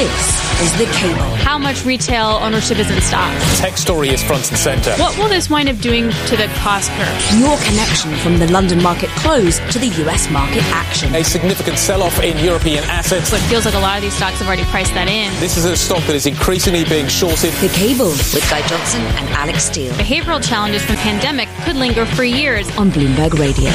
This is The Cable. How much retail ownership is in stock? Tech story is front and centre. What will this wind up doing to the cost curve? Your connection from the London market close to the US market action. A significant sell off in European assets. So it feels like a lot of these stocks have already priced that in. This is a stock that is increasingly being shorted. The Cable with Guy Johnson and Alix Steel. Behavioral challenges from pandemic could linger for years on Bloomberg Radio.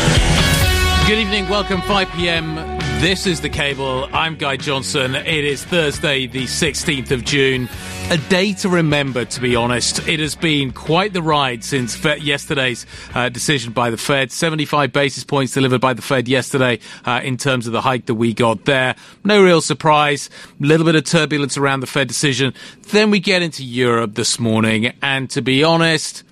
Good evening, welcome 5 p.m. This is The Cable. I'm Guy Johnson. It is Thursday, the 16th of June. A day to remember, to be honest. It has been quite the ride since yesterday's uh, decision by the Fed. 75 basis points delivered by the Fed yesterday uh, in terms of the hike that we got there. No real surprise. A little bit of turbulence around the Fed decision. Then we get into Europe this morning, and to be honest,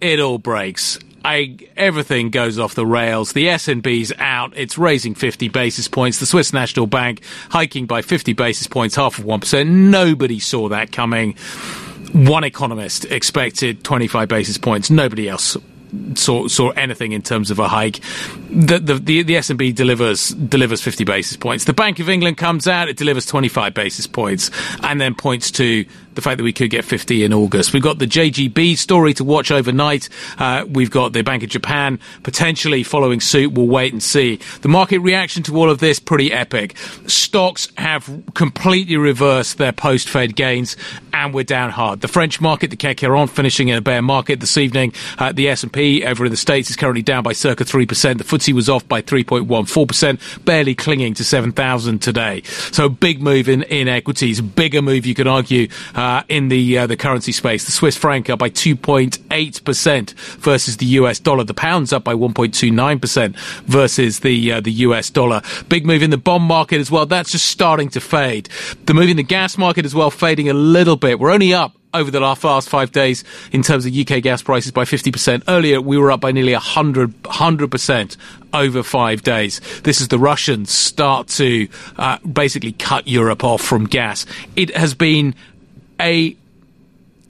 it all breaks. I, everything goes off the rails. The SNB's out. It's raising 50 basis points. The Swiss National Bank hiking by 50 basis points, half of 1%. Nobody saw that coming. One economist expected 25 basis points. Nobody else saw saw anything in terms of a hike. The the the, the SNB delivers delivers 50 basis points. The Bank of England comes out, it delivers 25 basis points, and then points to the fact that we could get 50 in August. We've got the JGB story to watch overnight. Uh, we've got the Bank of Japan potentially following suit. We'll wait and see. The market reaction to all of this pretty epic. Stocks have completely reversed their post-Fed gains, and we're down hard. The French market, the CAC 40, finishing in a bear market this evening. Uh, the S&P over in the States is currently down by circa 3%. The FTSE was off by 3.14%, barely clinging to 7,000 today. So big move in, in equities. Bigger move, you could argue, uh, in the uh, the currency space. The Swiss franc up by 2.8% versus the US dollar. The pound's up by 1.29% versus the uh, the US dollar. Big move in the bond market as well. That's just starting to fade. The move in the gas market as well fading a little bit. We're only up over the last five days in terms of UK gas prices by 50%. Earlier, we were up by nearly 100, 100% over five days. This is the Russians start to uh, basically cut Europe off from gas. It has been a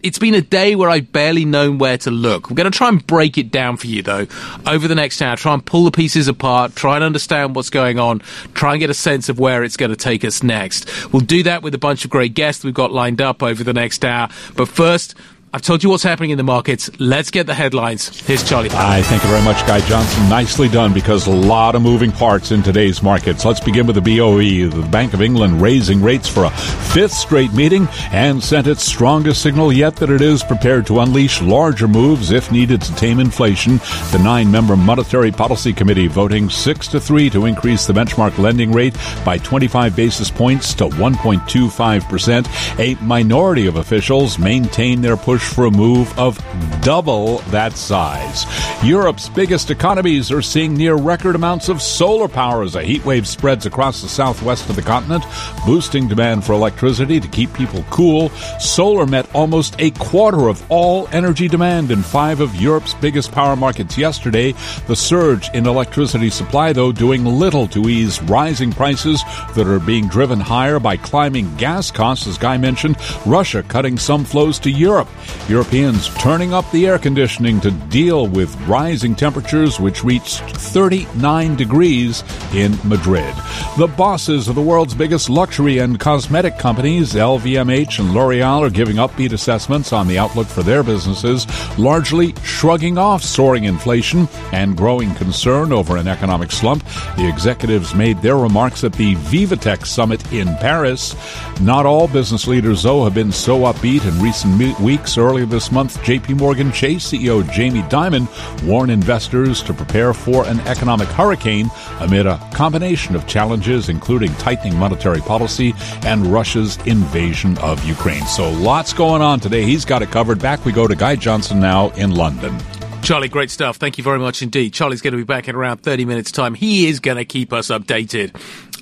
it's been a day where I've barely known where to look. We're going to try and break it down for you, though, over the next hour. Try and pull the pieces apart, try and understand what's going on, try and get a sense of where it's going to take us next. We'll do that with a bunch of great guests we've got lined up over the next hour. But first, I've told you what's happening in the markets. Let's get the headlines. Here's Charlie. I thank you very much, Guy Johnson. Nicely done because a lot of moving parts in today's markets. Let's begin with the BOE, the Bank of England raising rates for a fifth straight meeting and sent its strongest signal yet that it is prepared to unleash larger moves if needed to tame inflation. The nine-member Monetary Policy Committee voting 6 to 3 to increase the benchmark lending rate by 25 basis points to 1.25%. A minority of officials maintain their push push for a move of double that size. Europe's biggest economies are seeing near record amounts of solar power as a heat wave spreads across the southwest of the continent, boosting demand for electricity to keep people cool. Solar met almost a quarter of all energy demand in five of Europe's biggest power markets yesterday. The surge in electricity supply, though, doing little to ease rising prices that are being driven higher by climbing gas costs, as Guy mentioned, Russia cutting some flows to Europe. Europeans turning up the air conditioning to deal with rising temperatures, which reached 39 degrees in Madrid. The bosses of the world's biggest luxury and cosmetic companies, LVMH and L'Oreal, are giving upbeat assessments on the outlook for their businesses, largely shrugging off soaring inflation and growing concern over an economic slump. The executives made their remarks at the Vivatech summit in Paris. Not all business leaders, though, have been so upbeat in recent weeks Earlier this month, JP Morgan Chase CEO Jamie Dimon warned investors to prepare for an economic hurricane amid a combination of challenges, including tightening monetary policy and Russia's invasion of Ukraine. So lots going on today. He's got it covered. Back we go to Guy Johnson now in London. Charlie, great stuff. Thank you very much indeed. Charlie's going to be back in around 30 minutes' time. He is going to keep us updated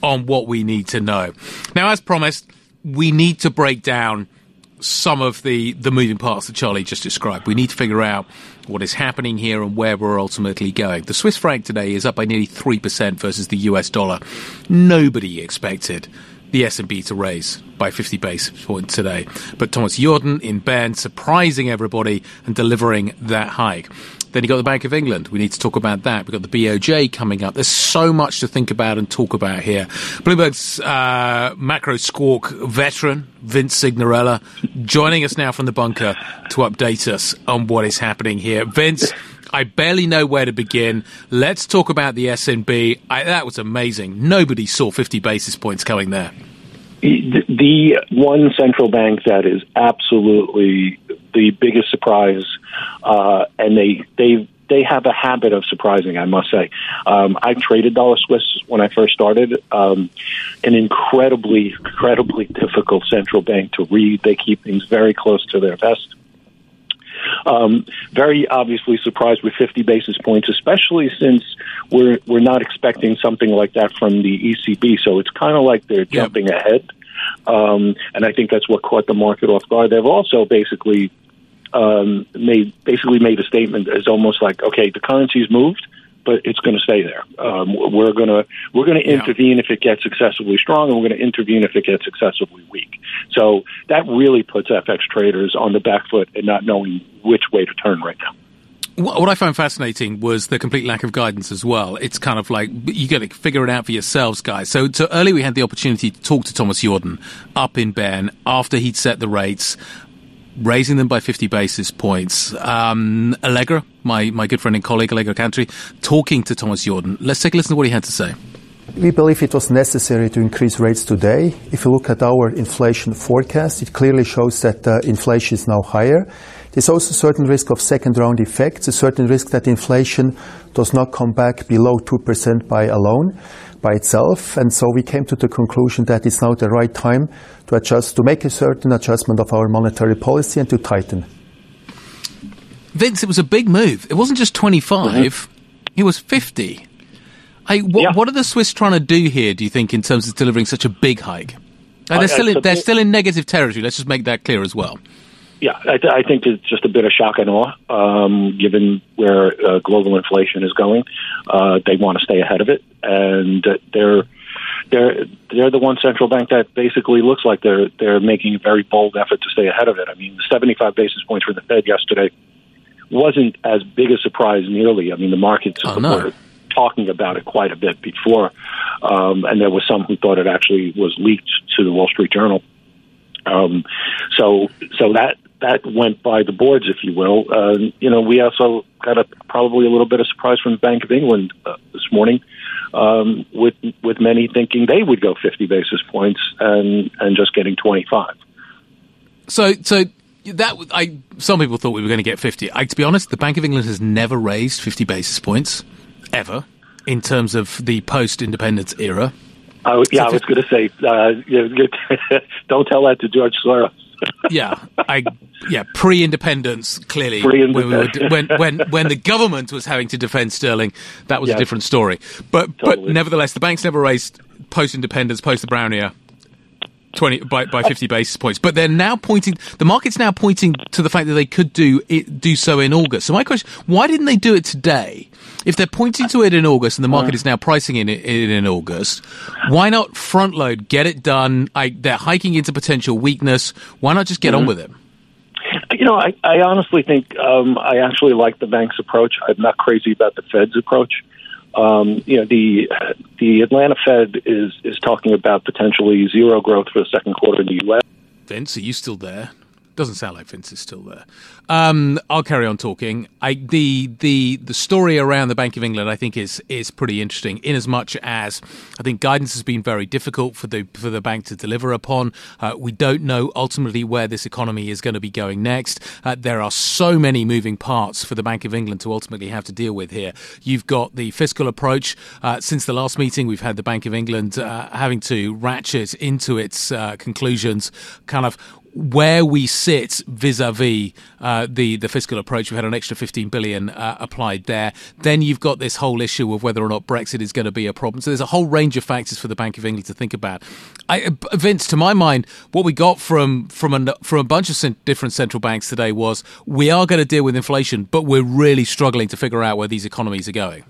on what we need to know. Now, as promised, we need to break down some of the, the moving parts that Charlie just described. We need to figure out what is happening here and where we're ultimately going. The Swiss franc today is up by nearly 3% versus the US dollar. Nobody expected the SNB to raise by 50 basis points today. But Thomas Jordan in Bern surprising everybody and delivering that hike. Then you got the Bank of England. We need to talk about that. We've got the BOJ coming up. There's so much to think about and talk about here. Bloomberg's uh, macro squawk veteran, Vince Cignarella, joining us now from the bunker to update us on what is happening here. Vince, I barely know where to begin. Let's talk about the SNB. I, that was amazing. Nobody saw 50 basis points coming there. The, the one central bank that is absolutely the biggest surprise, uh, and they they they have a habit of surprising. I must say, um, I traded dollar Swiss when I first started. Um, an incredibly, incredibly difficult central bank to read. They keep things very close to their vest. Um, very obviously surprised with 50 basis points, especially since we're we're not expecting something like that from the ECB. So it's kind of like they're jumping yep. ahead, um, and I think that's what caught the market off guard. They've also basically um, made basically made a statement as almost like, okay, the currency's moved but it's going to stay there. Um, we're going to we're going to yeah. intervene if it gets excessively strong, and we're going to intervene if it gets excessively weak. So that really puts FX traders on the back foot and not knowing which way to turn right now. What I found fascinating was the complete lack of guidance as well. It's kind of like you got to figure it out for yourselves, guys. So, so earlier we had the opportunity to talk to Thomas Jordan up in Bern after he'd set the rates raising them by 50 basis points. Um, Allegra, my, my good friend and colleague, Allegra Cantry, talking to Thomas Jordan. Let's take a listen to what he had to say. We believe it was necessary to increase rates today. If you look at our inflation forecast, it clearly shows that uh, inflation is now higher. There's also a certain risk of second round effects, a certain risk that inflation does not come back below 2% by alone by itself. And so we came to the conclusion that it's now the right time to adjust, to make a certain adjustment of our monetary policy and to tighten. Vince, it was a big move. It wasn't just 25, mm-hmm. it was 50. I, what, yeah. what, are the Swiss trying to do here, do you think, in terms of delivering such a big hike? they're, still in, they're still in negative territory. Let's just make that clear as well. Yeah, I, th- I, think it's just a bit of shock and awe, um, given where uh, global inflation is going. Uh, they want to stay ahead of it, and they're they're they're the one central bank that basically looks like they're they're making a very bold effort to stay ahead of it. I mean, the 75 basis points for the Fed yesterday wasn't as big a surprise nearly. I mean, the markets oh, no. were talking about it quite a bit before, um, and there was some who thought it actually was leaked to the Wall Street Journal. Um, so so that that went by the boards, if you will. Uh, you know, we also got a probably a little bit of surprise from the Bank of England uh, this morning, um, with with many thinking they would go 50 basis points and and just getting 25. So so that I some people thought we were going to get 50. I, to be honest, the Bank of England has never raised 50 basis points ever in terms of the post-independence era. I, yeah, I was going to say, uh, don't tell that to George Soros. Yeah, I yeah pre-independence clearly pre-independence. When, we were, when, when when the government was having to defend sterling, that was a different story. But totally. but nevertheless, the banks never raised post-independence, post the Brown era. 20 by, by 50 basis points but they're now pointing the market's now pointing to the fact that they could do it do so in august so my question why didn't they do it today if they're pointing to it in August and the market is now pricing in it in August, why not front load, get it done? I, they're hiking into potential weakness. Why not just get mm-hmm. on with it? You know, I, I honestly think um, I actually like the bank's approach. I'm not crazy about the Fed's approach. Um, you know, the the Atlanta Fed is is talking about potentially zero growth for the second quarter in the U.S. Vince, are you still there? Doesn't sound like Vince is still there. Um, I'll carry on talking. I, the the the story around the Bank of England, I think, is is pretty interesting. In as much as I think guidance has been very difficult for the for the bank to deliver upon. Uh, we don't know ultimately where this economy is going to be going next. Uh, there are so many moving parts for the Bank of England to ultimately have to deal with here. You've got the fiscal approach. Uh, since the last meeting, we've had the Bank of England uh, having to ratchet into its uh, conclusions, kind of where we sit vis-a-vis uh, the the fiscal approach, we've had an extra 15 billion uh, applied there. Then you've got this whole issue of whether or not Brexit is going to be a problem. So there's a whole range of factors for the Bank of England to think about. I, uh, Vince, to my mind, what we got from from a, from a bunch of different central banks today was we are going to deal with inflation, but we're really struggling to figure out where these economies are going.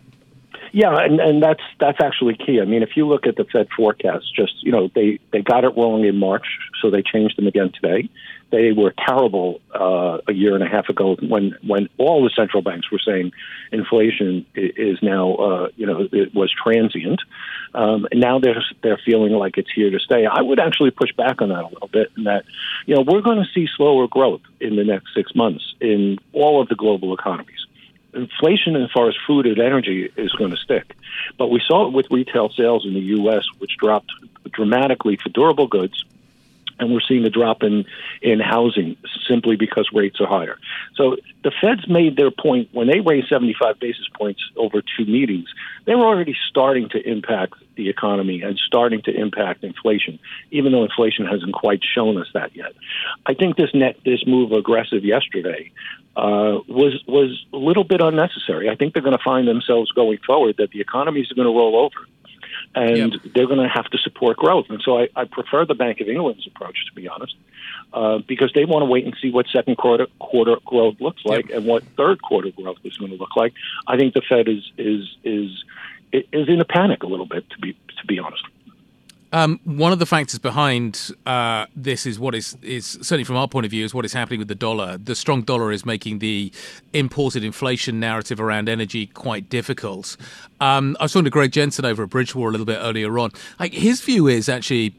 Yeah, and, and that's that's actually key. I mean, if you look at the Fed forecast, just you know, they they got it wrong in March, so they changed them again today. They were terrible uh, a year and a half ago when when all the central banks were saying inflation is now uh, you know it was transient, um, and now they're they're feeling like it's here to stay. I would actually push back on that a little bit, in that you know we're going to see slower growth in the next six months in all of the global economies inflation as far as food and energy is going to stick. But we saw it with retail sales in the U.S., which dropped dramatically for durable goods. And we're seeing a drop in, in housing simply because rates are higher. So the Fed's made their point when they raised 75 basis points over two meetings. They were already starting to impact the economy and starting to impact inflation, even though inflation hasn't quite shown us that yet. I think this net this move aggressive yesterday uh, was was a little bit unnecessary. I think they're going to find themselves going forward that the economies are going to roll over, and yep. they're going to have to support growth. And so I, I prefer the Bank of England's approach, to be honest, uh, because they want to wait and see what second quarter quarter growth looks like yep. and what third quarter growth is going to look like. I think the Fed is is is is in a panic a little bit, to be to be honest. Um, one of the factors behind uh, this is what is is certainly from our point of view is what is happening with the dollar. The strong dollar is making the imported inflation narrative around energy quite difficult. Um, I was talking to Greg Jensen over at Bridgewater a little bit earlier on. Like his view is actually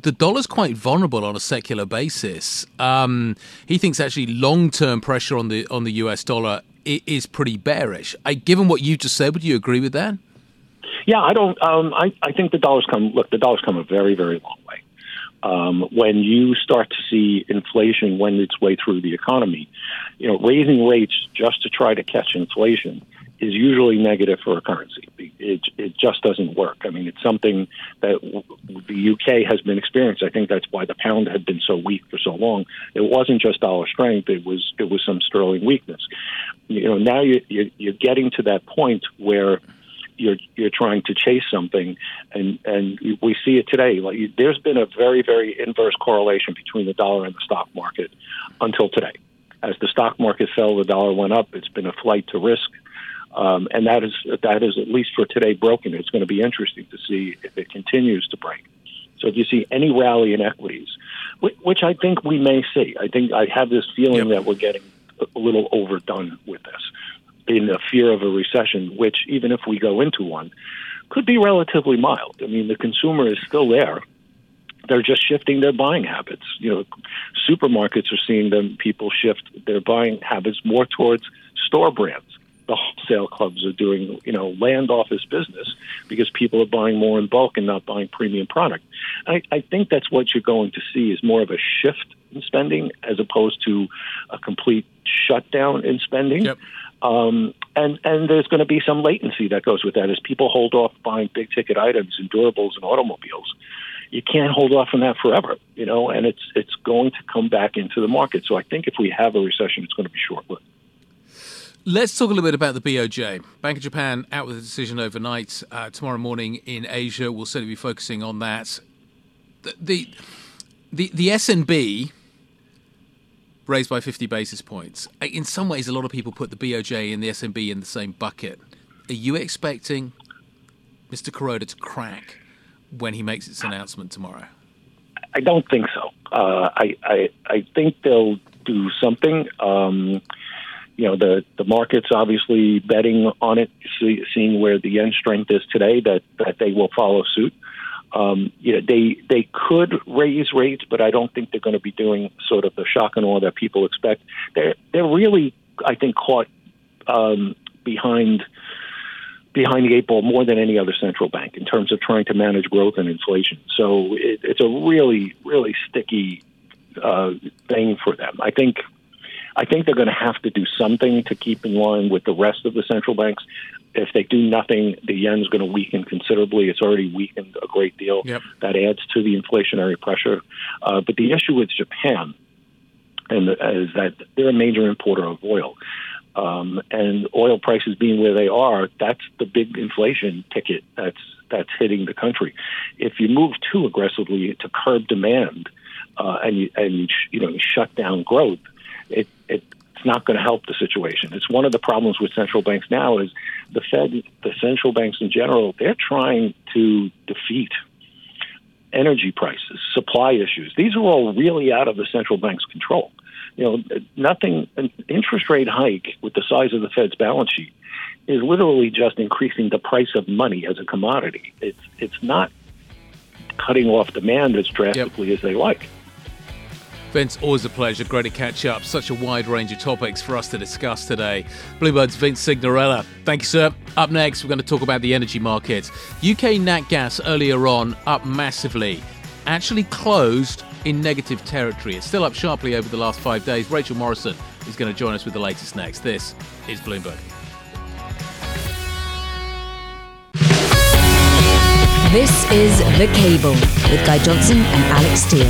the dollar's quite vulnerable on a secular basis. Um, he thinks actually long term pressure on the on the US dollar is pretty bearish. I, given what you just said, would you agree with that? Yeah, I don't. Um, I I think the dollars come. Look, the dollars come a very very long way. Um, when you start to see inflation wend its way through the economy, you know, raising rates just to try to catch inflation is usually negative for a currency. It, it just doesn't work. I mean, it's something that the UK has been experiencing. I think that's why the pound had been so weak for so long. It wasn't just dollar strength; it was it was some sterling weakness. You know, now you, you, you're getting to that point where you're you're trying to chase something, and and we see it today. Like there's been a very very inverse correlation between the dollar and the stock market until today. As the stock market fell, the dollar went up. It's been a flight to risk, um, and that is that is at least for today broken. It's going to be interesting to see if it continues to break. So if you see any rally in equities, which I think we may see, I think I have this feeling yep. that we're getting a little overdone with this in a fear of a recession, which even if we go into one, could be relatively mild. I mean, the consumer is still there. They're just shifting their buying habits. You know, supermarkets are seeing them people shift their buying habits more towards store brands. The wholesale clubs are doing, you know, land office business because people are buying more in bulk and not buying premium product. I, I think that's what you're going to see is more of a shift in spending as opposed to a complete shutdown in spending. Yep. Um, and and there's going to be some latency that goes with that as people hold off buying big ticket items and durables and automobiles. You can't hold off on that forever, you know, and it's it's going to come back into the market. So I think if we have a recession, it's going to be short lived. Let's talk a little bit about the BOJ. Bank of Japan out with a decision overnight. Uh, tomorrow morning in Asia, we'll certainly be focusing on that. The the the, the SNB raised by 50 basis points. In some ways, a lot of people put the BOJ and the SNB in the same bucket. Are you expecting Mr. Kuroda to crack when he makes its announcement tomorrow? I don't think so. Uh, I, I, I think they'll do something. Um, you know, the, the market's obviously betting on it, see, seeing where the yen strength is today, that, that they will follow suit. Um, you know, they they could raise rates, but I don't think they're going to be doing sort of the shock and awe that people expect. They're they're really, I think, caught um, behind behind the eight ball more than any other central bank in terms of trying to manage growth and inflation. So it, it's a really really sticky uh, thing for them. I think I think they're going to have to do something to keep in line with the rest of the central banks if they do nothing, the yen's going to weaken considerably. It's already weakened a great deal. Yep. That adds to the inflationary pressure. Uh, but the issue with Japan and is that they're a major importer of oil. Um, and oil prices being where they are, that's the big inflation ticket that's that's hitting the country. If you move too aggressively to curb demand uh, and you and you, you know you shut down growth, it it it's not going to help the situation. It's one of the problems with central banks now is the Fed, the central banks in general, they're trying to defeat energy prices, supply issues. These are all really out of the central bank's control. You know, nothing. An interest rate hike with the size of the Fed's balance sheet is literally just increasing the price of money as a commodity. It's it's not cutting off demand as drastically yep. as they like. Vince, always a pleasure. Great to catch up. Such a wide range of topics for us to discuss today. Bloomberg's Vince Cignarella. Thank you, sir. Up next, we're going to talk about the energy market. UK nat gas earlier on up massively, actually closed in negative territory. It's still up sharply over the last five days. Rachel Morison is going to join us with the latest next. This is Bloomberg. This is The Cable with Guy Johnson and Alix Steel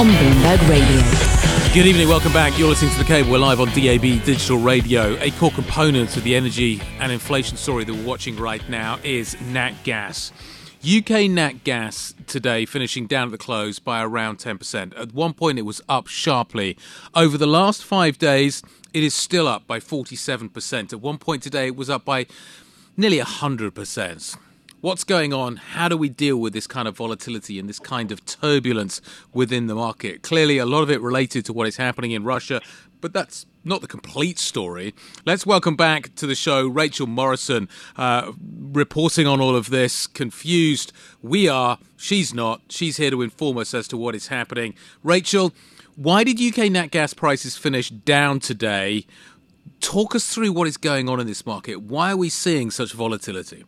on Bloomberg Radio. Good evening, welcome back. You're listening to The Cable. We're live on DAB Digital Radio. A core component of the energy and inflation story that we're watching right now is nat gas. UK nat gas today finishing down at the close by around 10%. At one point, it was up sharply. Over the last five days, it is still up by 47%. At one point today, it was up by nearly 100%. What's going on? How do we deal with this kind of volatility and this kind of turbulence within the market? Clearly, a lot of it related to what is happening in Russia, but that's not the complete story. Let's welcome back to the show Rachel Morison, uh, reporting on all of this. Confused. We are. She's not. She's here to inform us as to what is happening. Rachel, why did UK nat gas prices finish down today? Talk us through what is going on in this market. Why are we seeing such volatility?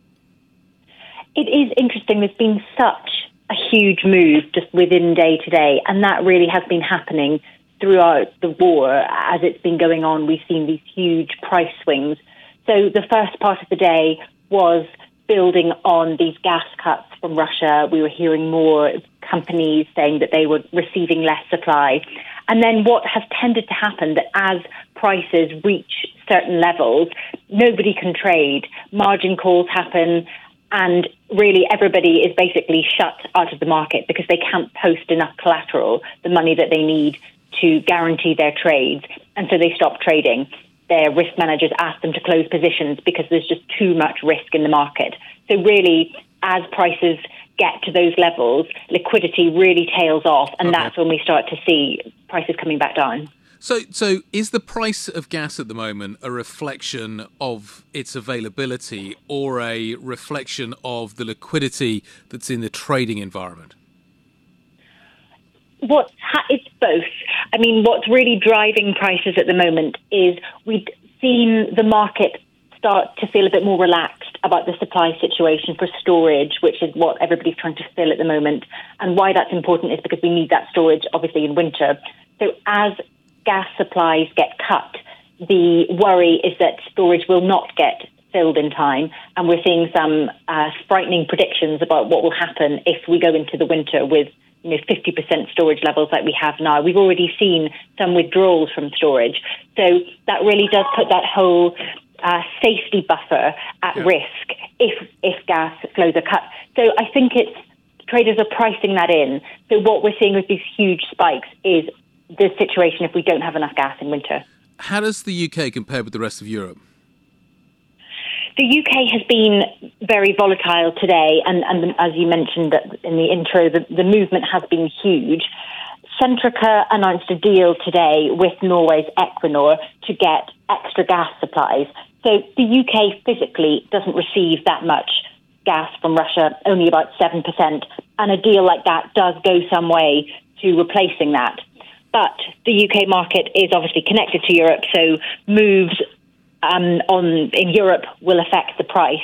It is interesting. There's been such a huge move just within day to day, and that really has been happening throughout the war as it's been going on. We've seen these huge price swings. So the first part of the day was building on these gas cuts from Russia. We were hearing more companies saying that they were receiving less supply. And then what has tended to happen that as prices reach certain levels, nobody can trade. Margin calls happen and really everybody is basically shut out of the market because they can't post enough collateral, the money that they need to guarantee their trades, and so they stop trading. Their risk managers ask them to close positions because there's just too much risk in the market. So really, as prices get to those levels, liquidity really tails off, and okay. that's when we start to see prices coming back down. So, so is the price of gas at the moment a reflection of its availability or a reflection of the liquidity that's in the trading environment? What it's both. I mean, what's really driving prices at the moment is we've seen the market start to feel a bit more relaxed about the supply situation for storage, which is what everybody's trying to fill at the moment. And why that's important is because we need that storage, obviously, in winter. So as gas supplies get cut, the worry is that storage will not get filled in time, and we're seeing some uh, frightening predictions about what will happen if we go into the winter with you know 50% storage levels like we have now. We've already seen some withdrawals from storage, so that really does put that whole uh, safety buffer at yeah. risk if if gas flows are cut. So I think it's traders are pricing that in. So what we're seeing with these huge spikes is the situation if we don't have enough gas in winter. How does the UK compare with the rest of Europe? The UK has been very volatile today, and, and as you mentioned in the intro, the, the movement has been huge. Centrica announced a deal today with Norway's Equinor to get extra gas supplies. So the UK physically doesn't receive that much gas from Russia, only about 7%. And a deal like that does go some way to replacing that. But the UK market is obviously connected to Europe, so moves um, on in Europe will affect the price.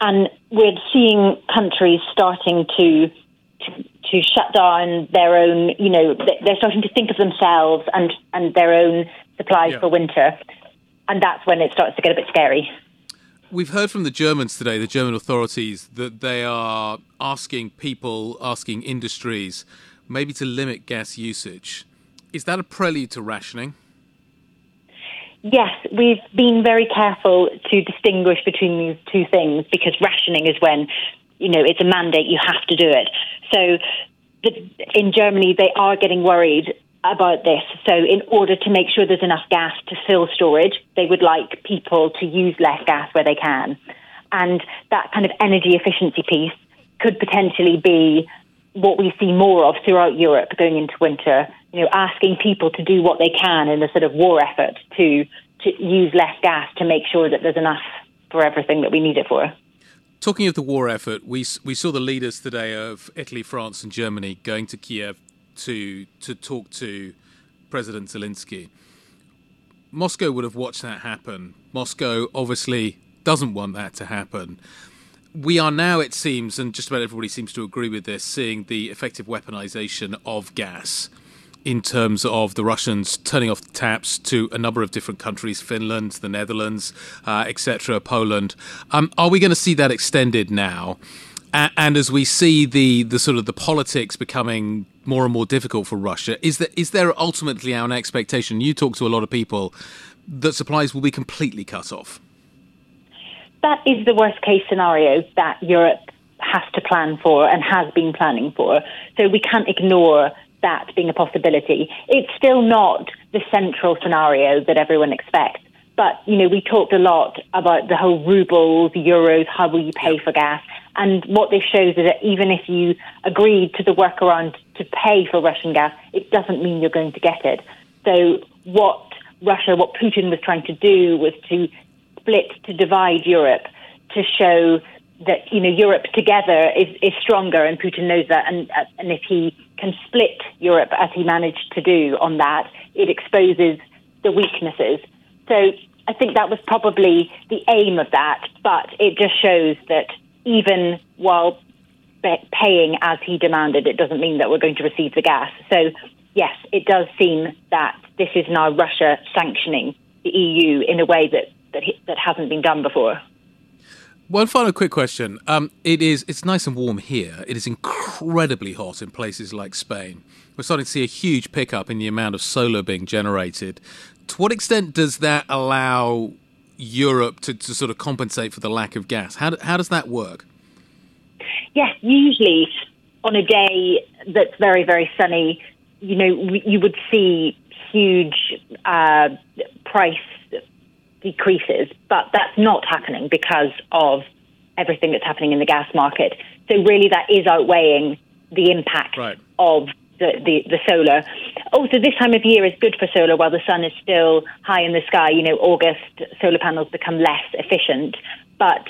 And we're seeing countries starting to, to to shut down their own, you know, they're starting to think of themselves and, and their own supplies yeah. for winter. And that's when it starts to get a bit scary. We've heard from the Germans today, the German authorities, that they are asking people, asking industries, maybe to limit gas usage. Is that a prelude to rationing? Yes, we've been very careful to distinguish between these two things because rationing is when, you know, it's a mandate, you have to do it. So the, in Germany, they are getting worried about this. So, in order to make sure there's enough gas to fill storage, they would like people to use less gas where they can. And that kind of energy efficiency piece could potentially be what we see more of throughout Europe going into winter. You know, asking people to do what they can in a sort of war effort to to use less gas to make sure that there's enough for everything that we need it for. Talking of the war effort, we we saw the leaders today of Italy, France, and Germany going to Kiev to to talk to President Zelensky. Moscow would have watched that happen. Moscow obviously doesn't want that to happen. We are now, it seems, and just about everybody seems to agree with this, seeing the effective weaponization of gas in terms of the Russians turning off the taps to a number of different countries, Finland, the Netherlands, uh, etc., Poland. Um, are we going to see that extended now? and as we see the, the sort of the politics becoming more and more difficult for Russia, is there is there ultimately an expectation? You talk to a lot of people that supplies will be completely cut off. That is the worst case scenario that Europe has to plan for and has been planning for. So we can't ignore that being a possibility. It's still not the central scenario that everyone expects. But, you know, we talked a lot about the whole rubles, euros, how will you pay for gas? And what this shows is that even if you agreed to the workaround to pay for Russian gas, it doesn't mean you're going to get it. So what Russia, what Putin was trying to do was to split, to divide Europe, to show that you know Europe together is, is stronger, and Putin knows that. And uh, and if he can split Europe as he managed to do on that, it exposes the weaknesses. So I think that was probably the aim of that, but it just shows that even while paying as he demanded, it doesn't mean that we're going to receive the gas. So, yes, it does seem that this is now Russia sanctioning the EU in a way that, that, that hasn't been done before. One final quick question. Um, it is it's nice and warm here. It is incredibly hot in places like Spain. We're starting to see a huge pickup in the amount of solar being generated. To what extent does that allow Europe to, to sort of compensate for the lack of gas? How, how does that work? Yes, usually on a day that's very, very sunny, you know, you would see huge uh, price decreases, but that's not happening because of everything that's happening in the gas market. So really, that is outweighing the impact right. of the, the, the solar. Also, this time of year is good for solar while the sun is still high in the sky. You know, August, solar panels become less efficient, but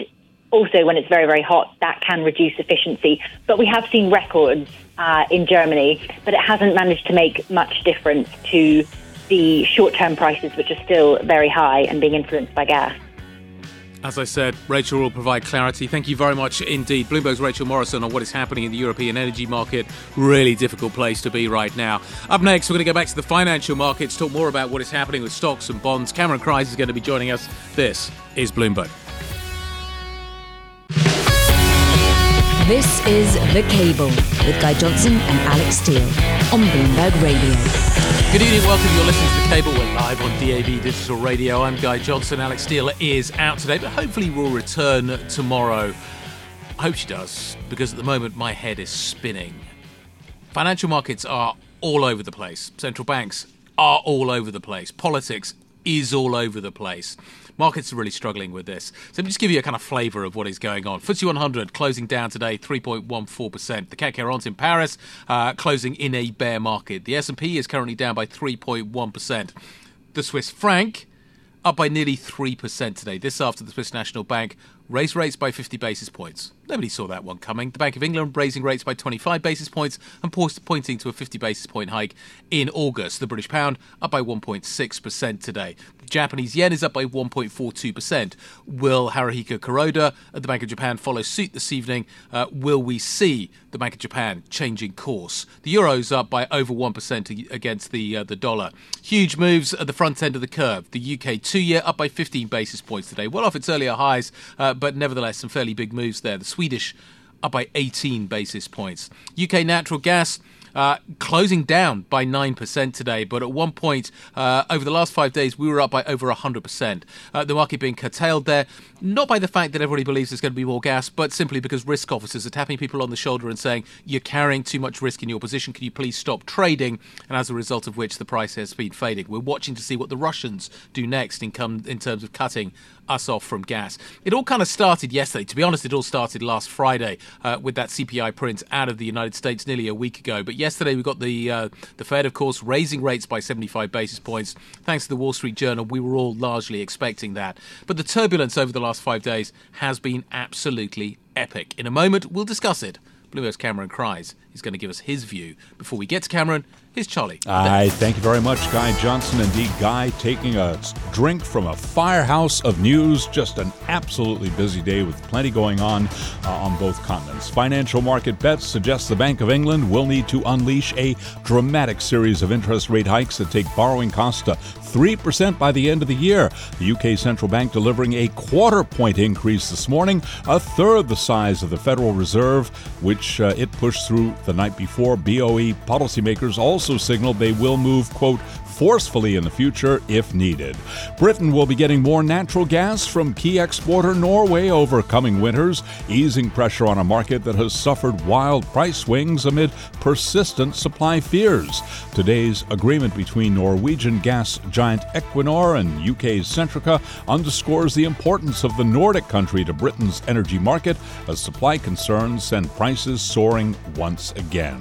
also when it's very, very hot, that can reduce efficiency. But we have seen records uh, in Germany, but it hasn't managed to make much difference to the short term prices, which are still very high and being influenced by gas. As I said, Rachel will provide clarity. Thank you very much indeed. Bloomberg's Rachel Morison on what is happening in the European energy market. Really difficult place to be right now. Up next, we're going to go back to the financial markets, talk more about what is happening with stocks and bonds. Cameron Crise is going to be joining us. This is Bloomberg. This is The Cable with Guy Johnson and Alix Steel on Bloomberg Radio. Good evening, welcome. You're listening to The Cable. We're live on DAB Digital Radio. I'm Guy Johnson. Alix Steel is out today, but hopefully will return tomorrow. I hope she does, because at the moment my head is spinning. Financial markets are all over the place. Central banks are all over the place. Politics is all over the place. Markets are really struggling with this. So let me just give you a kind of flavour of what is going on. FTSE 100 closing down today 3.14%. The CAC 40 in Paris uh, closing in a bear market. The S&P is currently down by 3.1%. The Swiss franc up by nearly 3% today. This after the Swiss National Bank raised rates by 50 basis points. Nobody saw that one coming. The Bank of England raising rates by 25 basis points and pointing to a 50 basis point hike in August. The British pound up by 1.6% today. Japanese yen is up by 1.42%. Will Haruhiko Kuroda at the Bank of Japan follow suit this evening? Uh, will we see the Bank of Japan changing course? The euro's up by over 1% against the uh, the dollar. Huge moves at the front end of the curve. The UK two year up by 15 basis points today, well off its earlier highs, uh, but nevertheless some fairly big moves there. The Swedish up by 18 basis points. UK natural gas uh, closing down by 9% today. But at one point uh, over the last five days, we were up by over 100%. Uh, the market being curtailed there, not by the fact that everybody believes there's going to be more gas, but simply because risk officers are tapping people on the shoulder and saying, You're carrying too much risk in your position. Can you please stop trading? And as a result of which, the price has been fading. We're watching to see what the Russians do next in, come, in terms of cutting us off from gas. It all kind of started yesterday. To be honest, it all started last Friday uh, with that CPI print out of the United States nearly a week ago. But yesterday we got the uh, the Fed, of course, raising rates by 75 basis points. Thanks to the Wall Street Journal, we were all largely expecting that. But the turbulence over the last five days has been absolutely epic. In a moment, we'll discuss it. Bloomberg's Cameron Crise is going to give us his view. Before we get to Cameron, here's Charlie. Thank you very much, Guy Johnson. Indeed, Guy taking a drink from a firehouse of news. Just an absolutely busy day with plenty going on uh, on both continents. Financial market bets suggest the Bank of England will need to unleash a dramatic series of interest rate hikes that take borrowing costs to 3% by the end of the year. The UK central bank delivering a quarter point increase this morning, a third the size of the Federal Reserve, which uh, it pushed through the night before. BOE policymakers also signaled they will move, quote, forcefully in the future if needed. Britain will be getting more natural gas from key exporter Norway over coming winters, easing pressure on a market that has suffered wild price swings amid persistent supply fears. Today's agreement between Norwegian gas giant Equinor and UK's Centrica underscores the importance of the Nordic country to Britain's energy market as supply concerns send prices soaring once again.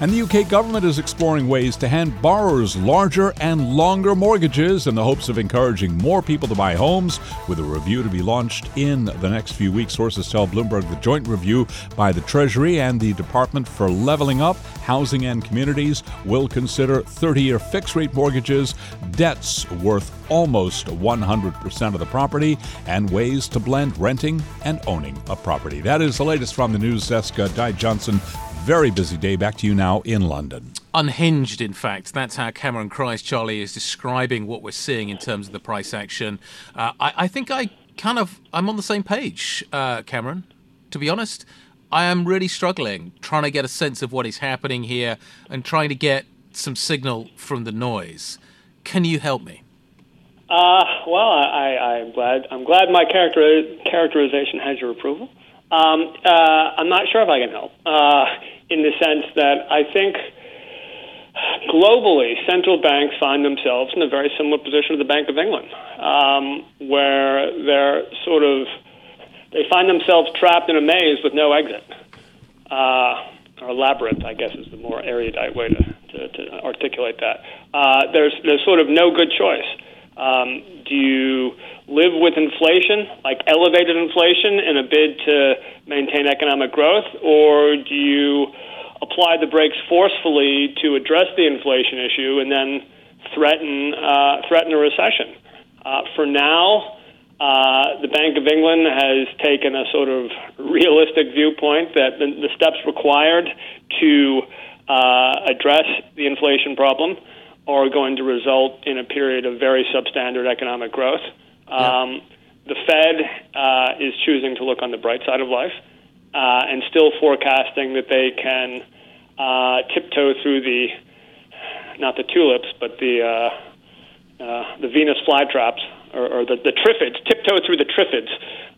And the UK government is exploring ways to hand borrowers larger and longer mortgages in the hopes of encouraging more people to buy homes, with a review to be launched in the next few weeks. Sources tell Bloomberg the joint review by the Treasury and the Department for Leveling Up, Housing and Communities will consider 30 year fixed rate mortgages, debts worth almost 100% of the property, and ways to blend renting and owning a property. That is the latest from the news desk. Uh, Guy Johnson very busy day. Back to you now in London. Unhinged, in fact. That's how Cameron Crise, Charlie, is describing what we're seeing in terms of the price action. Uh, I, I, think I kind of I'm on the same page, uh, Cameron. To be honest, I am really struggling trying to get a sense of what is happening here and trying to get some signal from the noise. Can you help me? Uh, well, I, am glad. I'm glad my character, characterization has your approval. Um, uh, I'm not sure if I can help. Uh, in the sense that I think globally, central banks find themselves in a very similar position to the Bank of England, um, where they're sort of they find themselves trapped in a maze with no exit, uh, or labyrinth, I guess, is the more erudite way to, to, to articulate that. Uh, there's there's sort of no good choice. Um, do you live with inflation, like elevated inflation, in a bid to maintain economic growth, or do you apply the brakes forcefully to address the inflation issue and then threaten uh, threaten a recession? Uh, for now, uh, the Bank of England has taken a sort of realistic viewpoint that the, the steps required to uh, address the inflation problem are going to result in a period of very substandard economic growth. Um, The Fed uh, is choosing to look on the bright side of life uh, and still forecasting that they can uh, tiptoe through the not the tulips, but the uh, uh, the Venus flytraps or, or the, the triffids, tiptoe through the triffids,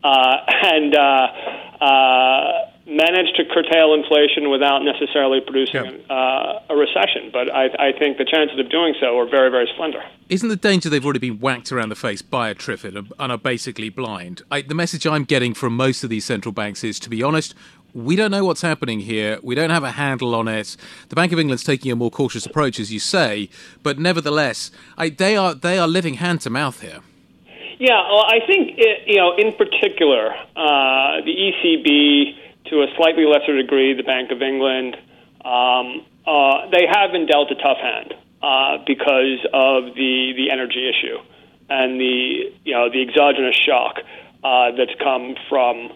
uh, and uh, uh, managed to curtail inflation without necessarily producing yeah. uh, a recession. But I, I, think the chances of doing so are very, very slender. Isn't the danger they've already been whacked around the face by a triffid and are basically blind? I, the message I'm getting from most of these central banks is, to be honest, we don't know what's happening here. We don't have a handle on it. The Bank of England's taking a more cautious approach, as you say, but nevertheless, I, they are they are living hand to mouth here. Yeah, well, I think it, you know, in particular, uh, the ECB to a slightly lesser degree, the Bank of England, um, uh, they have been dealt a tough hand uh, because of the, the energy issue and the you know the exogenous shock uh, that's come from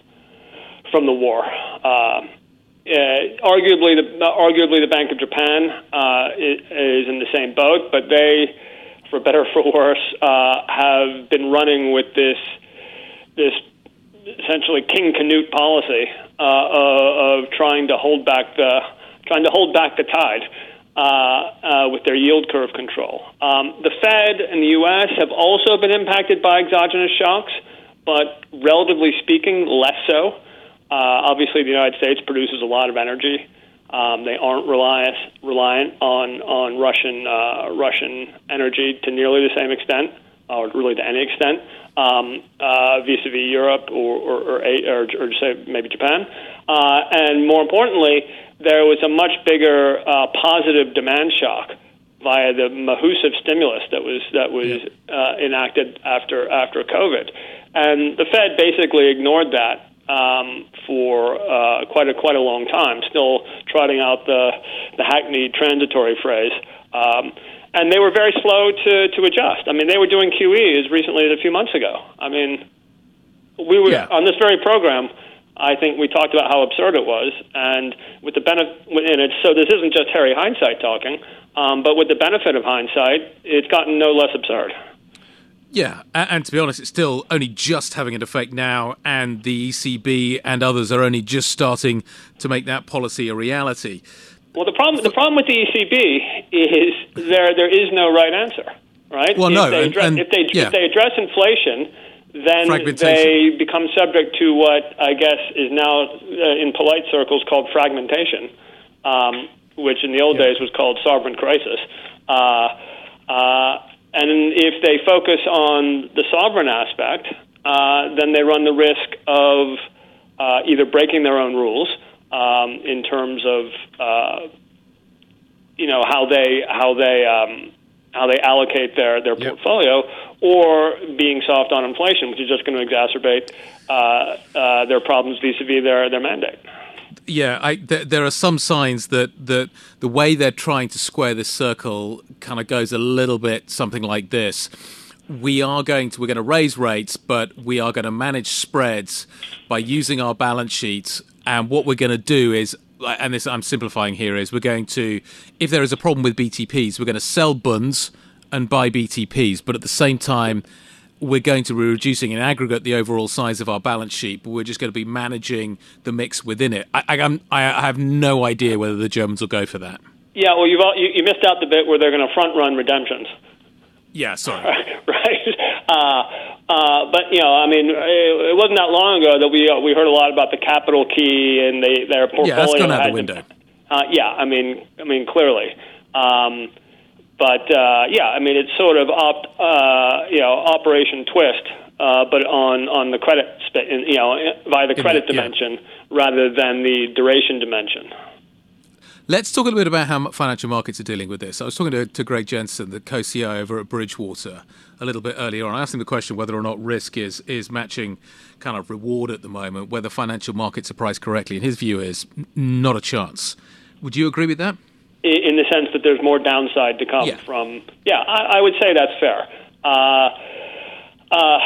from the war. Uh, uh, arguably, the arguably the Bank of Japan uh, is in the same boat, but they, for better or for worse, uh, have been running with this this essentially King Canute policy uh, of trying to hold back the trying to hold back the tide uh, uh, with their yield curve control. Um, the Fed and the U.S. have also been impacted by exogenous shocks, but relatively speaking, less so. Uh, obviously, the United States produces a lot of energy. Um, they aren't reliant reliant on on Russian uh, Russian energy to nearly the same extent, or really to any extent, um, uh, vis-a-vis Europe or or, or, or, or say maybe Japan. Uh, and more importantly, there was a much bigger uh, positive demand shock via the massive stimulus that was that was uh, enacted after after COVID, and the Fed basically ignored that um, for uh, quite a quite a long time, still trotting out the the hackneyed transitory phrase. Um, and they were very slow to, to adjust. I mean, they were doing QE as recently as a few months ago. I mean, we were Yeah. on this very program. I think we talked about how absurd it was, and with the benefit, and it's so this isn't just Harry hindsight talking, um, but with the benefit of hindsight, it's gotten no less absurd. Yeah, and to be honest, it's still only just having an effect now, and the ECB and others are only just starting to make that policy a reality. Well, the problem the problem with the ECB is there there is no right answer, right? Well, if no, they and- address, and- if they yeah. if they address inflation, then they become subject to what I guess is now uh, in polite circles called fragmentation, um, which in the old days was called sovereign crisis. Uh, uh, and if they focus on the sovereign aspect, uh, then they run the risk of uh, either breaking their own rules um, in terms of uh, you know how they how they um, how they allocate their their portfolio, or being soft on inflation, which is just going to exacerbate uh, uh, their problems vis-a-vis their their mandate. Yeah, I, th- there are some signs that, that the way they're trying to square this circle kind of goes a little bit something like this. We are going to we're going to raise rates, but we are going to manage spreads by using our balance sheets. And what we're going to do is, and this I'm simplifying here, is we're going to, if there is a problem with BTPs, we're going to sell bunds and buy BTPs, but at the same time, we're going to be reducing in aggregate the overall size of our balance sheet, but we're just going to be managing the mix within it. I, I, I have no idea whether the Germans will go for that. Yeah, well, you've all, you, you missed out the bit where they're going to front run redemptions. Yeah, sorry. right? Uh, uh, but you know, I mean, it, it wasn't that long ago that we uh, we heard a lot about the capital key and they, their portfolio. Yeah, that's gone out the window. Uh, yeah, I mean, I mean clearly. Um, but uh, yeah, I mean, it's sort of op, uh, you know Operation Twist, uh, but on on the credit, you know, via the credit yeah. dimension rather than the duration dimension. Let's talk a little bit about how financial markets are dealing with this. I was talking to, to Greg Jensen, the co-CIO over at Bridgewater, a little bit earlier on. I asked him the question whether or not risk is is matching kind of reward at the moment, whether financial markets are priced correctly. And his view is not a chance. Would you agree with that? in the sense that there's more downside to come Yeah. from. Yeah, I, I would say that's fair. Uh, uh,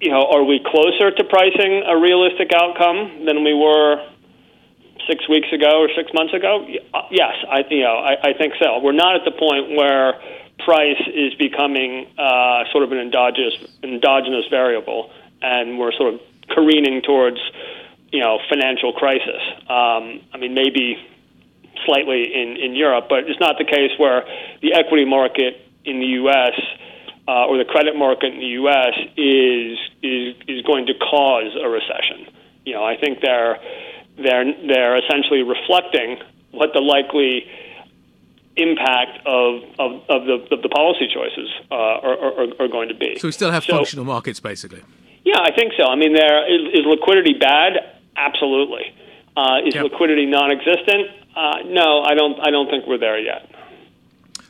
you know, are we closer to pricing a realistic outcome than we were six weeks ago or six months ago? Uh, Yes, I you know I, I think so. We're not at the point where price is becoming uh, sort of an endogenous endogenous variable, and we're sort of careening towards you know financial crisis. Um, I mean, maybe slightly in, in Europe, but it's not the case where the equity market in the U.S. Uh, or the credit market in the U.S. is is is going to cause a recession. You know, I think they're they're they're essentially reflecting what the likely impact of of, of the of the policy choices uh, are, are, are going to be. So we still have So- functional markets, basically. yeah, I think so. I mean, there is, is liquidity bad? Absolutely. Uh, is Yep. liquidity non-existent? Uh, no, I don't. I don't think we're there yet.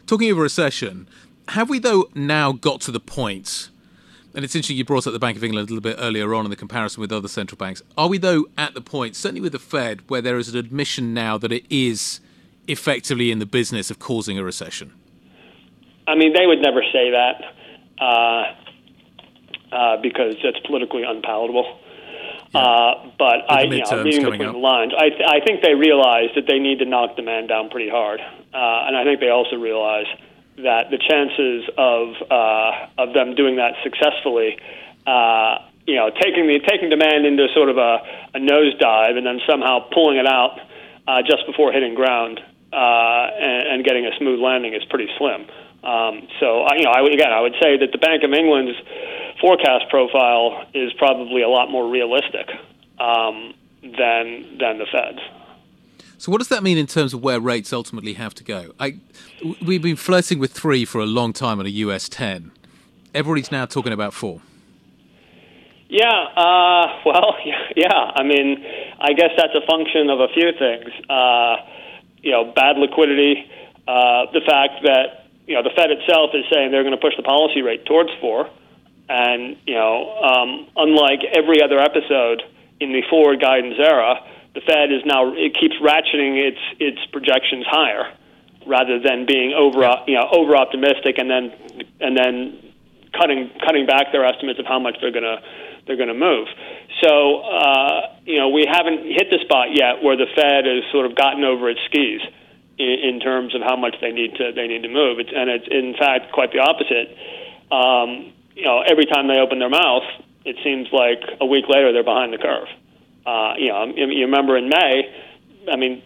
Talking of a recession, have we though now got to the point? And it's interesting you brought up the Bank of England a little bit earlier on in the comparison with other central banks. Are we though at the point, certainly with the Fed, where there is an admission now that it is effectively in the business of causing a recession? I mean, they would never say that uh, uh, because it's politically unpalatable. Uh, but I, you know, reading between up. the lines, I, th- I think they realize that they need to knock demand down pretty hard, uh, and I think they also realize that the chances of uh, of them doing that successfully, uh, you know, taking the taking demand into sort of a, a nosedive and then somehow pulling it out uh, just before hitting ground uh, and, and getting a smooth landing is pretty slim. Um, so, you know, I would, again, I would say that the Bank of England's forecast profile is probably a lot more realistic um, than than the Fed's. So, what does that mean in terms of where rates ultimately have to go? I, we've been flirting with three for a long time on a US 10. Everybody's now talking about four. Yeah, uh, well, yeah, I mean, I guess that's a function of a few things. Uh, you know, bad liquidity, uh, the fact that, you know, the Fed itself is saying they're going to push the policy rate towards four. And, you know, um, unlike every other episode in the forward guidance era, the Fed is now it keeps ratcheting its its projections higher rather than being over you know over optimistic and then and then cutting cutting back their estimates of how much they're to they're to move. So uh, you know we haven't hit the spot yet where the Fed has sort of gotten over its skis in, in terms of how much they need to they need to move. It's, and it's in fact quite the opposite. Um, you know, every time they open their mouth, it seems like a week later they're behind the curve. Uh, you know, you remember in May, I mean,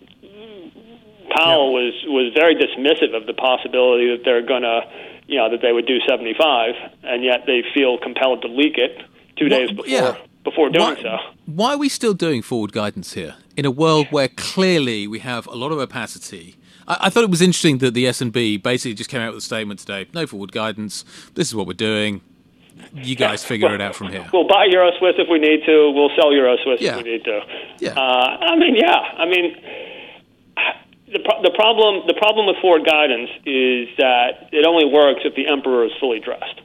Powell yeah. was was very dismissive of the possibility that they're going to, you know, that they would do 75, and yet they feel compelled to leak it two days before yeah. before doing why, so. Why are we still doing forward guidance here in a world where clearly we have a lot of opacity? I, I thought it was interesting that the SNB basically just came out with a statement today: no forward guidance. This is what we're doing you guys yeah. figure well, it out from here. We'll buy Euro Swiss if we need to. We'll sell Euro Swiss yeah. if we need to. Yeah. Uh, I mean, yeah. I mean, the pro- the problem the problem with forward guidance is that it only works if the emperor is fully dressed.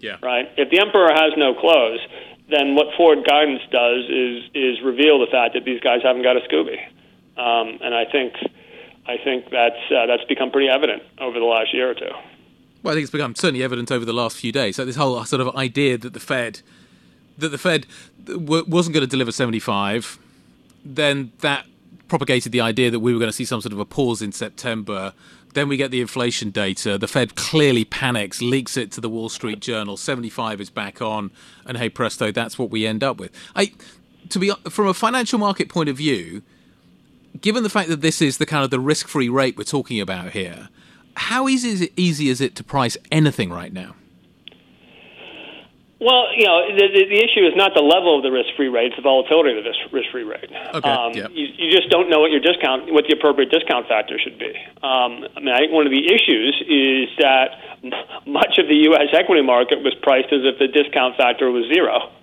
Yeah. Right. If the emperor has no clothes, then what forward guidance does is is reveal the fact that these guys haven't got a Scooby, um, and I think I think that's uh, that's become pretty evident over the last year or two. Well, I think it's become certainly evident over the last few days. So this whole sort of idea that the Fed that the Fed wasn't going to deliver 75, then that propagated the idea that we were going to see some sort of a pause in September. Then we get the inflation data. The Fed clearly panics, leaks it to the Wall Street Journal. 75 is back on, and hey presto, that's what we end up with. I, to be from a financial market point of view, given the fact that this is the kind of the risk-free rate we're talking about here, how easy is it, easy is it to price anything right now? Well, you know, the, the, the issue is not the level of the risk-free rate; it's the volatility of the risk-free rate. Okay. Um, yeah. you, you just don't know what your discount, what the appropriate discount factor should be. Um, I mean, I think one of the issues is that much of the U.S. equity market was priced as if the discount factor was zero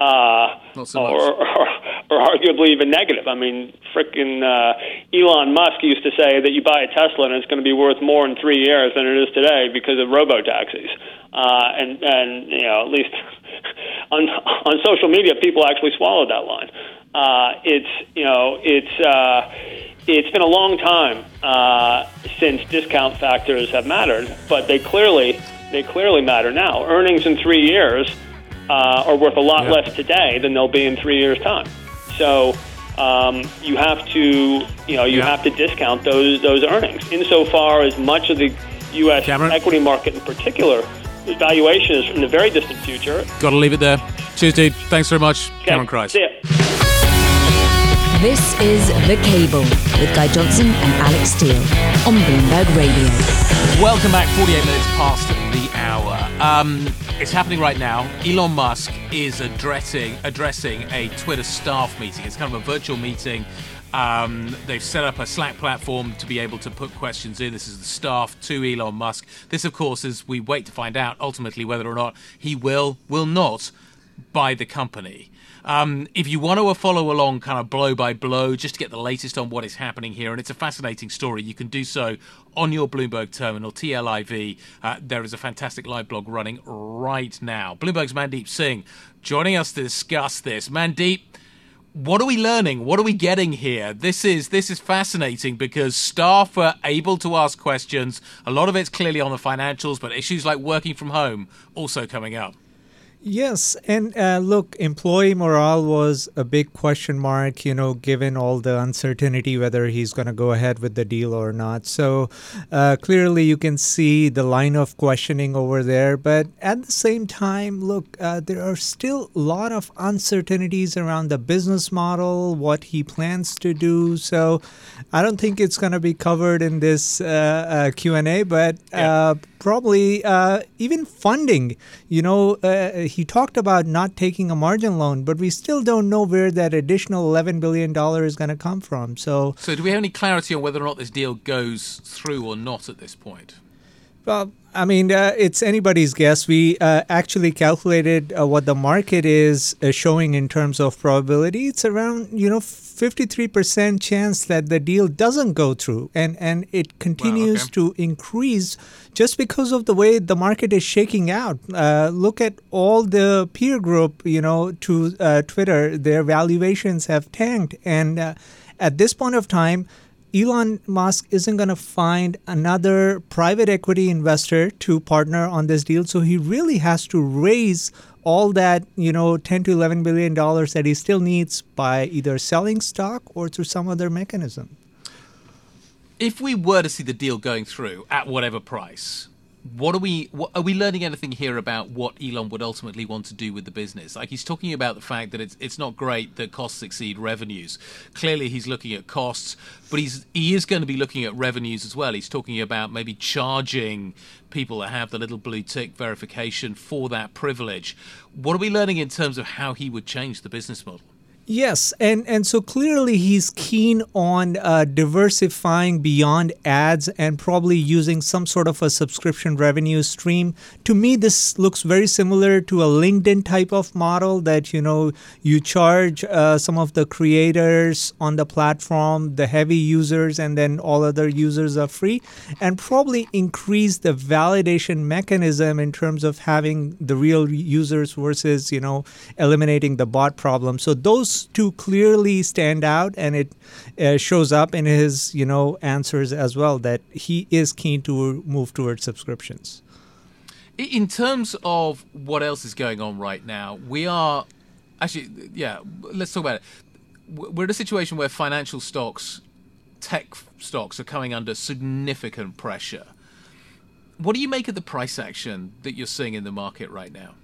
uh, so or, or, or arguably even negative. I mean, frickin' uh, Elon Musk used to say that you buy a Tesla and it's going to be worth more in three years than it is today because of robo taxis. Uh, and and you know, at least on on social media, people actually swallowed that line. Uh, it's you know, it's. Uh, it's been a long time uh, since discount factors have mattered, but they clearly they clearly matter now. Earnings in three years uh, are worth a lot yeah. less today than they'll be in three years' time. So um, you have to, you know, you yeah. have to discount those those earnings. Insofar as much of the U.S. Cameron? equity market, in particular, valuation is in the very distant future. Got to leave it there. Cheers, dude. Thanks very much, okay. Cameron Crise. See ya. This is The Cable with Guy Johnson and Alix Steel on Bloomberg Radio. Welcome back, 48 minutes past the hour. Um, it's happening right now. Elon Musk is addressing addressing a Twitter staff meeting. It's kind of a virtual meeting. Um, they've set up a Slack platform to be able to put questions in. This is the staff to Elon Musk. This, of course, is we wait to find out ultimately whether or not he will, will not buy the company. Um, if you want to follow along kind of blow by blow, just to get the latest on what is happening here, and it's a fascinating story, you can do so on your Bloomberg terminal, TLIV. Uh, there is a fantastic live blog running right now. Bloomberg's Mandeep Singh joining us to discuss this. Mandeep, what are we learning? What are we getting here? This is this is fascinating because staff are able to ask questions. A lot of it's clearly on the financials, but issues like working from home also coming up. Yes, and uh, look, employee morale was a big question mark, you know, given all the uncertainty whether he's going to go ahead with the deal or not. So uh, clearly you can see the line of questioning over there. But at the same time, look, uh, there are still a lot of uncertainties around the business model, what he plans to do. So I don't think it's going to be covered in this uh, uh, Q&A, but uh, probably even funding, you know, he talked about not taking a margin loan, but we still don't know where that additional $11 billion is going to come from. So, so do we have any clarity on whether or not this deal goes through or not at this point? Well, I mean, uh, it's anybody's guess. We uh, actually calculated uh, what the market is uh, showing in terms of probability. It's around, you know, 53% chance that the deal doesn't go through. And, and it continues wow, okay. to increase just because of the way the market is shaking out. Uh, look at all the peer group, you know, to uh, Twitter. Their valuations have tanked. And at this point of time, Elon Musk isn't going to find another private equity investor to partner on this deal. So he really has to raise all that, you know, 10 to 11 billion dollars that he still needs by either selling stock or through some other mechanism. If we were to see the deal going through at whatever price, what are we what, are we learning anything here about what Elon would ultimately want to do with the business? Like he's talking about the fact that it's it's not great that costs exceed revenues. Clearly, he's looking at costs, but he's he is going to be looking at revenues as well. He's talking about maybe charging people that have the little blue tick verification for that privilege. What are we learning in terms of how he would change the business model? Yes, and and so clearly he's keen on uh, diversifying beyond ads and probably using some sort of a subscription revenue stream. To me, this looks very similar to a LinkedIn type of model that you know you charge uh, some of the creators on the platform, the heavy users, and then all other users are free, and probably increase the validation mechanism in terms of having the real users versus you know eliminating the bot problem. So those to clearly stand out, and it uh, shows up in his you know answers as well that he is keen to move towards subscriptions. In terms of what else is going on right now, we are actually yeah. Let's talk about it. We're in a situation where financial stocks, tech stocks, are coming under significant pressure. What do you make of the price action that you're seeing in the market right now?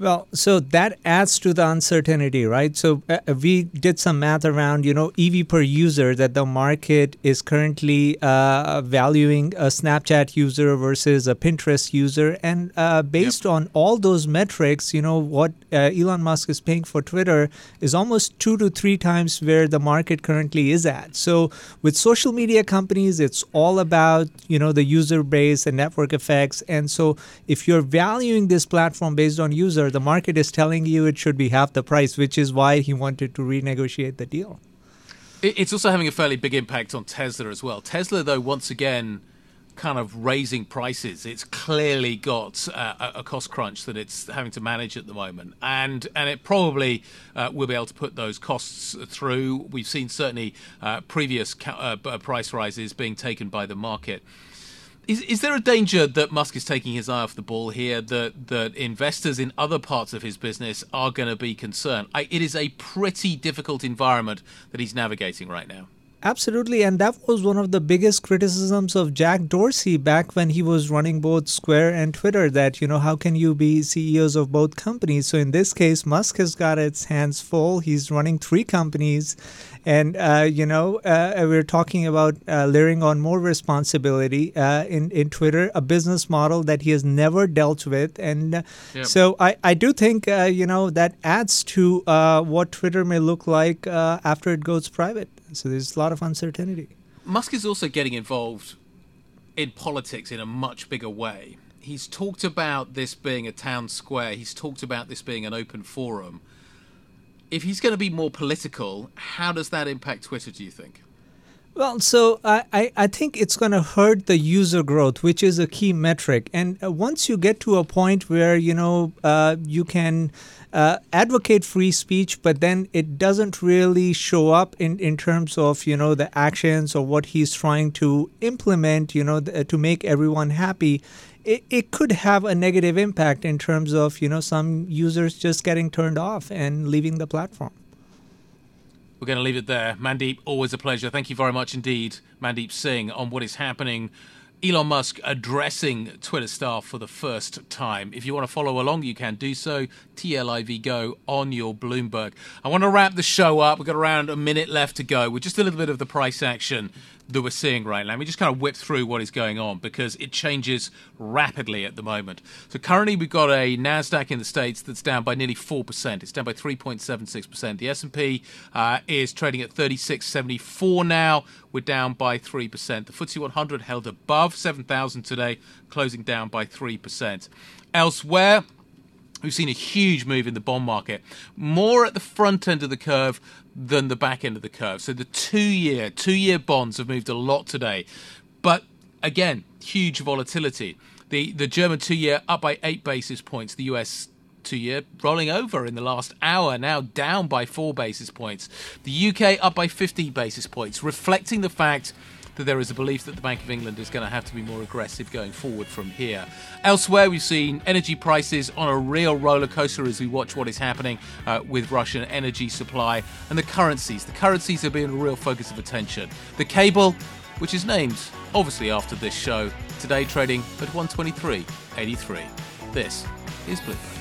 Well, so that adds to the uncertainty, right? So uh, we did some math around, you know, EV per user that the market is currently uh, valuing a Snapchat user versus a Pinterest user, and uh, based yep. on all those metrics, you know, what uh, Elon Musk is paying for Twitter is almost two to three times where the market currently is at. So with social media companies, it's all about you know the user base and network effects, and so if you're valuing this platform based on user the market is telling you it should be half the price, which is why he wanted to renegotiate the deal. It's also having a fairly big impact on Tesla as well. Tesla, though, once again, kind of raising prices. It's clearly got uh, a cost crunch that it's having to manage at the moment, and and it probably uh, will be able to put those costs through. We've seen certainly uh, previous ca- uh, price rises being taken by the market. Is, is there a danger that Musk is taking his eye off the ball here? That that investors in other parts of his business are going to be concerned. I, it is a pretty difficult environment that he's navigating right now. Absolutely, and that was one of the biggest criticisms of Jack Dorsey back when he was running both Square and Twitter. That you know, how can you be CEOs of both companies? So in this case, Musk has got its hands full. He's running three companies, and uh, you know, uh, we're talking about uh, layering on more responsibility uh, in in Twitter, a business model that he has never dealt with, and uh, yep. so I I do think uh, you know that adds to what Twitter may look like after it goes private. So there's a lot of uncertainty. Musk is also getting involved in politics in a much bigger way. He's talked about this being a town square, he's talked about this being an open forum. If he's going to be more political, how does that impact Twitter, do you think? Well, so I, I, think it's going to hurt the user growth, which is a key metric. And uh, once you get to a point where you know uh, you can uh, advocate free speech, but then it doesn't really show up in, in terms of you know the actions or what he's trying to implement, you know, th- to make everyone happy. It, it could have a negative impact in terms of you know some users just getting turned off and leaving the platform. We're going to leave it there. Mandeep, always a pleasure. Thank you very much indeed, Mandeep Singh, on what is happening Elon Musk addressing Twitter staff for the first time. If you want to follow along, you can do so. TLIV Go on your Bloomberg. I want to wrap the show up. We've got around a minute left to go with just a little bit of the price action that we're seeing right now. Let me just kind of whip through what is going on because it changes rapidly at the moment. So currently we've got a Nasdaq in the states that's down by nearly four percent. It's down by three point seven six percent. The S and P uh, is trading at thirty six seventy four now. We're down by three percent. The FTSE 100 held above seven thousand today, closing down by three percent. Elsewhere. We've seen a huge move in the bond market, more at the front end of the curve than the back end of the curve. So the two-year, two-year bonds have moved a lot today, but again, huge volatility. The the German two-year up by eight basis points. The U.S. two-year rolling over in the last hour, now down by four basis points. The UK up by 50 basis points, reflecting the fact that there is a belief that the Bank of England is going to have to be more aggressive going forward from here. Elsewhere, we've seen energy prices on a real roller coaster as we watch what is happening uh, with Russian energy supply and the currencies. The currencies are being a real focus of attention. The cable, which is named obviously after this show, today trading at 123.83. This is Bloomberg.